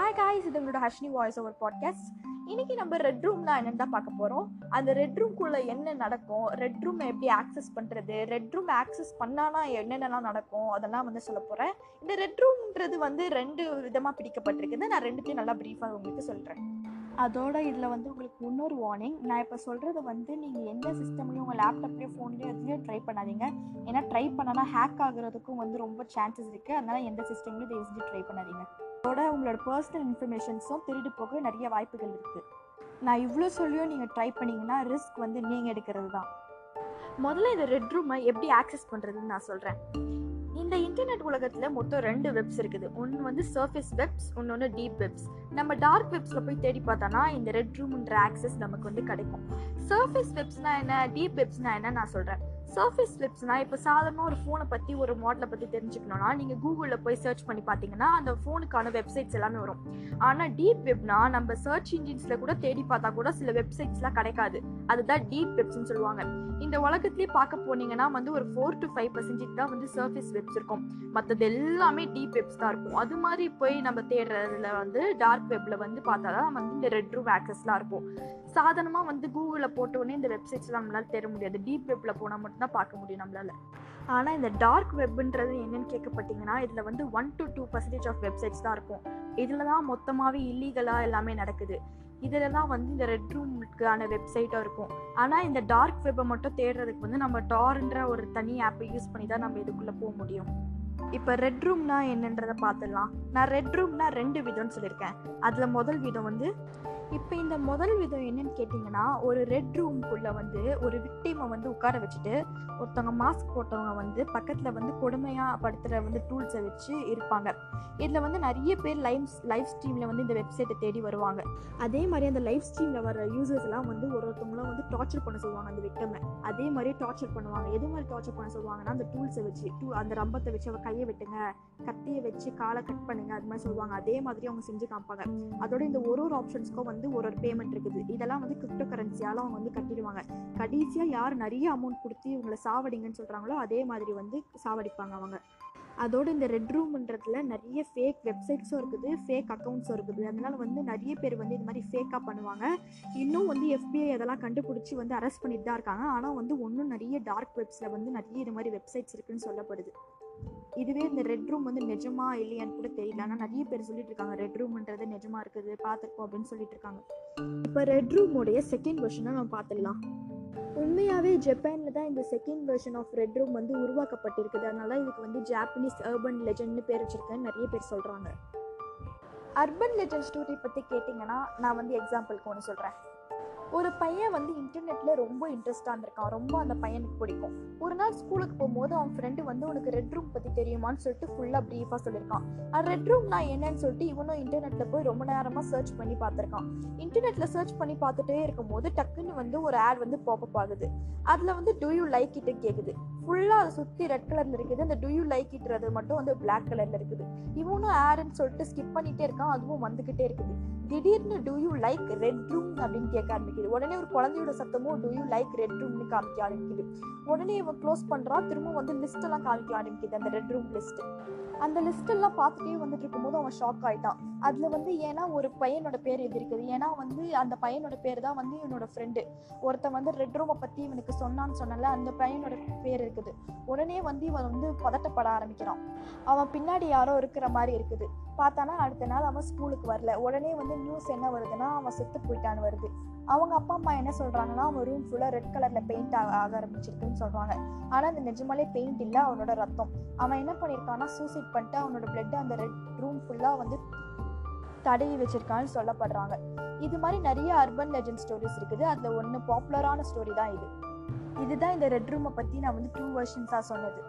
ஆ guys இது உங்களோட Harshini voice over podcast இன்னைக்கு நம்ம ரெட் ரூம்லாம் என்னென்னு தான் பார்க்க போகிறோம் அந்த ரெட் ரூம்குள்ளே என்ன நடக்கும்? ரெட் ரூம் எப்படி ஆக்சஸ் பண்ணுறது ரெட் ரூம் ஆக்சஸ் பண்ணானா என்னென்னலாம் நடக்கும்? அதெல்லாம் வந்து சொல்ல போகிறேன் இந்த ரெட் ரூம்ன்றது வந்து ரெண்டு விதமாக பிடிக்கப்பட்டிருக்குது நான் ரெண்டுத்தையும் நல்லா ப்ரீஃபாக உங்களுக்கு சொல்கிறேன் அதோட இதில் வந்து உங்களுக்கு இன்னொரு வார்னிங் நான் இப்போ சொல்கிறது வந்து நீங்கள் எந்த சிஸ்டம்லையும் உங்கள் லேப்டாப்லேயோ ஃபோன்லேயோ எதுலேயும் ட்ரை பண்ணாதீங்க. ஏன்னா ட்ரை பண்ணனா ஹேக் ஆகுறதுக்கும் வந்து ரொம்ப சான்சஸ் இருக்குது அதனால் எந்த சிஸ்டம்லையும் தயவு செஞ்சு ட்ரை பண்ணாதீங்க. அதோட உங்களோட பர்சனல் இன்ஃபர்மேஷன்ஸும் திருடு போக நிறைய வாய்ப்புகள் இருக்குது நான் இவ்வளோ சொல்லியும் நீங்கள் ட்ரை பண்ணீங்கன்னா ரிஸ்க் வந்து நீங்கள் எடுக்கிறது தான் முதல்ல இந்த ரெட் ரூமை எப்படி ஆக்சஸ் பண்ணுறதுன்னு நான் சொல்கிறேன் இந்த இன்டர்நெட் உலகத்தில் மொத்தம் ரெண்டு வெப்ஸ் இருக்குது. ஒன்று வந்து சர்ஃபேஸ் வெப்ஸ் இன்னொன்று டீப் வெப்ஸ் நம்ம டார்க் வெப்ஸில் போய் தேடி பார்த்தோன்னா இந்த ரெட் ரூம்ன்ற ஆக்சஸ் நமக்கு வந்து கிடைக்கும். சர்ஃபேஸ் வெப்ஸ்னால் என்ன டீப் வெப்ஸ்னால் என்ன நான் சொல்கிறேன் சர்ஃபேஸ் ஃபிளிப்ஸ்னா இப்போ சாதாரணமாக ஒரு ஃபோனை பற்றி ஒரு மாடலை பற்றி தெரிஞ்சுக்கணும்னா நீங்கள் கூகுளில் போய் சர்ச் பண்ணி பார்த்தீங்கன்னா அந்த ஃபோனுக்கான வெப்சைட்ஸ் எல்லாமே வரும். ஆனால் டீப் வெப்னா நம்ம சர்ச் இன்ஜின்ஸில் கூட தேடி பார்த்தா கூட சில வெப்சைட்ஸ்லாம் கிடைக்காது. அதுதான் டீப் வெப்ஸ்னு சொல்லுவாங்க. இந்த உலகத்துலேயே பார்க்க போனீங்கன்னா வந்து ஒரு ஃபோர் டு ஃபைவ் பர்சன்டேஜ் தான் வந்து சர்ஃபேஸ் வெப்ஸ் இருக்கும். மற்றது எல்லாமே டீப் வெப்ஸ் தான் இருக்கும். அது மாதிரி போய் நம்ம தேடுறதுல வந்து டார்க் வெப்பில் வந்து பார்த்தா தான் வந்து இந்த ரெட் ரூம் ஆக்சஸ்லாம் இருக்கும். சாதாரணமாக வந்து கூகுளில் போட்டோன்னே இந்த வெப்சைட்ஸ்லாம் நம்மளால் தேட முடியாது. டீப் வெப்பில் போனால் மட்டும் தான் பார்க்க முடியும் நம்மளால. ஆனால் இந்த டார்க் வெப்புன்றது என்னன்னு கேட்கப்பட்டீங்கன்னா இதில் வந்து one to two percentage of websites தான் இருக்கும். இதில் தான் மொத்தமாகவே இல்லீகலாக எல்லாமே நடக்குது. இதில் தான் வந்து இந்த ரெட் ரூமுக்கான வெப்சைட்டாக இருக்கும். ஆனால் இந்த டார்க் வெப்பை மட்டும் தேடுறதுக்கு வந்து நம்ம டார்ன்ற ஒரு தனி ஆப்பை யூஸ் பண்ணி தான் நம்ம இதுக்குள்ளே போக முடியும். இப்போ ரெட் ரூம்னா என்னன்றதை பார்த்துடலாம். நான் ரெட் ரூம்னா ரெண்டு விதம்னு சொல்லியிருக்கேன். அதில் முதல் விதம் வந்து இப்போ இந்த முதல் விதம் என்னன்னு கேட்டிங்கன்னா ஒரு ரெட் ரூம்குள்ளே வந்து ஒரு விக்டீமை வந்து உட்கார வச்சுட்டு ஒருத்தவங்க மாஸ்க் போட்டவங்க வந்து பக்கத்தில் வந்து கொடுமையாக படுத்துகிற வந்து டூல்ஸை வச்சு இருப்பாங்க. இதில் வந்து நிறைய பேர் லைவ் லைவ் ஸ்ட்ரீமில் வந்து இந்த வெப்சைட்டை தேடி வருவாங்க. அதே மாதிரி அந்த லைவ் ஸ்ட்ரீமில் வர யூசர்ஸ்லாம் வந்து ஒரு ஒருத்தவங்களும் வந்து டார்ச்சர் பண்ண சொல்லுவாங்க அந்த விக்டமை அதே மாதிரி டார்ச்சர் பண்ணுவாங்க. எது மாதிரி டார்ச்சர் பண்ண சொல்லுவாங்கன்னா அந்த டூல்ஸை வச்சு டூ அந்த ரம்பத்தை வச்சு அவ கையை வெட்டுங்க. கத்தியை வச்சு காலை கட் பண்ணுங்க. அது மாதிரி சொல்லுவாங்க. அதே மாதிரி அவங்க செஞ்சு காமிப்பாங்க. அதோட இந்த ஒரு ஒரு ஆப்ஷன்ஸ்க்கும் வந்து ஒரு ஒரு பேமெண்ட் இருக்குது. இதெல்லாம் வந்து கிரிப்டோ கரன்சியால அவங்க வந்து கட்டிடுவாங்க. கடைசியாக யார் நிறைய அமௌண்ட் கொடுத்து இவங்களை சாவடிங்கன்னு சொல்கிறாங்களோ அதே மாதிரி வந்து சாவடிப்பாங்க அவங்க. அதோட இந்த ரெட் ரூம்ன்றதுல நிறைய ஃபேக் வெப்சைட்ஸும் இருக்குது ஃபேக் அக்கௌண்ட்ஸும் இருக்குது. அதனால வந்து நிறைய பேர் வந்து இது மாதிரி ஃபேக்காக பண்ணுவாங்க. இன்னும் வந்து எஃபிஐ அதெல்லாம் கண்டுபிடிச்சி வந்து அரெஸ்ட் பண்ணிட்டு தான் இருக்காங்க. ஆனால் வந்து ஒன்றும் நிறைய டார்க் வெப்ஸில் வந்து நிறைய இது மாதிரி வெப்சைட்ஸ் இருக்குன்னு சொல்லப்படுது. இதுவே இந்த ரெட் ரூம் வந்து நிஜமா இல்லையான்னு கூட தெரியல. ஆனால் நிறைய பேர் சொல்லிட்டு இருக்காங்க ரெட் ரூம்ன்றது நிஜமா இருக்குது பார்த்துருக்கோம் அப்படின்னு சொல்லிட்டு இருக்காங்க இப்போ ரெட் ரூமுடைய செகண்ட் வெர்ஷனை நம்ம பார்த்துடலாம். உண்மையாகவே ஜப்பானில் தான் இந்த second version of red room வந்து உருவாக்கப்பட்டிருக்குது. அதனால இதுக்கு வந்து ஜாப்பனீஸ் அர்பன் லெஜெண்ட்னு பேர் வச்சிருக்கேன்னு நிறைய பேர் சொல்கிறாங்க அர்பன் லெஜெண்ட் ஸ்டோரி பற்றி கேட்டிங்கன்னா நான் வந்து எக்ஸாம்பிளுக்கு ஒன்று சொல்கிறேன் ஒரு பையன் வந்து இன்டர்நெட்டில் ரொம்ப இன்ட்ரெஸ்டாக இருந்திருக்கான். ரொம்ப அந்த பையனுக்கு பிடிக்கும். ஒரு நாள் ஸ்கூலுக்கு போகும்போது அவன் ஃப்ரெண்டு வந்து உனக்கு ரெட் ரூம் பற்றி தெரியுமான்னு சொல்லிட்டு ஃபுல்லாக ப்ரீஃபாக சொல்லியிருக்கான். அது ரெட் ரூம்னா என்னன்னு சொல்லிட்டு இவனும் இன்டர்நெட்டில் போய் ரொம்ப நேரமாக சர்ச் பண்ணி பார்த்துருக்கான். இன்டர்நெட்டில் சர்ச் பண்ணி பார்த்துட்டே இருக்கும்போது டக்குன்னு வந்து ஒரு ஆட் வந்து பாப்பப் ஆகுது. அதில் வந்து டூ யூ லைக் இட்டு கேட்குது ஃபுல்லாக அதை சுற்றி ரெட் கலரில் இருக்குது. அந்த டூ யூ லைக் இட்டுறது மட்டும் வந்து பிளாக் கலரில் இருக்குது. இவனும் ஆடுன்னு சொல்லிட்டு ஸ்கிப் பண்ணிகிட்டே இருக்கான். அதுவும் வந்துக்கிட்டே இருக்குது. திடீர்னு do you like red room அப்படின்னு கேட்க ஆரம்பிக்குது. உடனே ஒரு குழந்தையோட சத்தமும் டூ யூ லைக் ரெட் ரூம்னு காமிக்க ஆரம்பிக்குது. உடனே இவன் க்ளோஸ் பண்ணுறான் திரும்ப வந்து லிஸ்ட்டெல்லாம் காமிக்க ஆரம்பிக்குது அந்த ரெட் ரூம் லிஸ்ட் அந்த லிஸ்ட்டெல்லாம் பார்த்துட்டே வந்துட்டு இருக்கும்போது அவன் ஷாக் ஆயிட்டான். அதில் வந்து ஏன்னா ஒரு பையனோட பேர் இது இருக்குது ஏன்னா வந்து அந்த பையனோட பேர் தான் வந்து இவனோட ஃப்ரெண்டு ஒருத்தன் வந்து ரெட் ரூமை பற்றி இவனுக்கு சொன்னான்னு சொன்னல அந்த பையனோட பேர் இருக்குது. உடனே வந்து இவன் வந்து பதட்டப்பட ஆரம்பிக்கிறான். அவன் பின்னாடி யாரோ இருக்கிற மாதிரி இருக்குது. பார்த்தானா அடுத்த நாள் அவன் ஸ்கூலுக்கு வரல. உடனே வந்து நியூஸ் என்ன வருதுன்னா அவன் செத்து போயிட்டான்னு வருது. அவங்க அப்பா அம்மா என்ன சொல்றாங்கன்னா அவங்க ரூம் ஃபுல்லா ரெட் கலர்ல பெயிண்ட் ஆக ஆக ஆரம்பிச்சிருக்குன்னு சொல்றாங்க. ஆனா அந்த நிஜமாலே பெயிண்ட் இல்ல அவனோட ரத்தம். அவன் என்ன பண்ணியிருக்கான்னா சூசைட் பண்ணிட்டு அவனோட பிளட் அந்த ரெட் ரூம் ஃபுல்லா வந்து தடவி வச்சிருக்கான்னு சொல்லப்படுறாங்க. இது மாதிரி நிறைய அர்பன் லெஜண்ட் ஸ்டோரிஸ் இருக்குது. அதுல ஒன்று பாப்புலரான ஸ்டோரி தான் இது. இதுதான் இந்த ரெட் ரூமை பத்தி நான் வந்து டூ வெர்ஷன்ஸாக சொன்னது.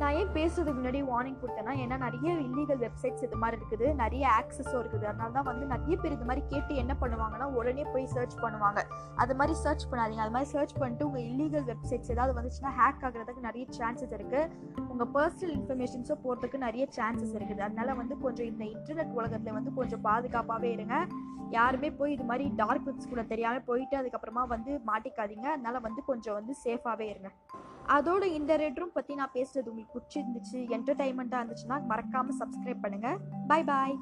நான் ஏன் பேசுறதுக்கு முன்னாடி வார்னிங் கொடுத்தேன்னா ஏன்னா நிறைய இல்லீகல் வெப்சைட்ஸ் இது மாதிரி இருக்குது நிறைய ஆக்சஸும் இருக்குது. அதனால தான் வந்து நிறைய பேர் இது மாதிரி கேட்டு என்ன பண்ணுவாங்கன்னா உடனே போய் சர்ச் பண்ணுவாங்க. அது மாதிரி சர்ச் பண்ணாதீங்க. அது மாதிரி சர்ச் பண்ணிட்டு உங்கள் இல்லீகல் வெப்சைட்ஸ் ஏதாவது வந்துச்சுன்னா ஹேக் ஆகுறதுக்கு நிறைய சான்சஸ் இருக்குது உங்கள் பர்சனல் இன்ஃபர்மேஷன்ஸும் போகிறதுக்கு நிறைய சான்சஸ் இருக்குது. அதனால வந்து கொஞ்சம் இந்த இன்டர்நெட் உலகத்தில் வந்து கொஞ்சம் பாதுகாப்பாகவே இருங்க. யாருமே போய் இது மாதிரி டார்க் வெப்ஸ் கூட தெரியாமல் போயிட்டு அதுக்கப்புறமா வந்து மாட்டிக்காதீங்க. அதனால வந்து கொஞ்சம் வந்து சேஃபாகவே இருங்க. அதோட இந்த ரெட் ரூம் பற்றி நான் பேசுறது உங்களுக்கு பிடிச்சிருந்துச்சு என்டர்டைன்மெண்ட்டாக இருந்துச்சுன்னா மறக்காமல் சப்ஸ்கிரைப் பண்ணுங்கள் பை பாய்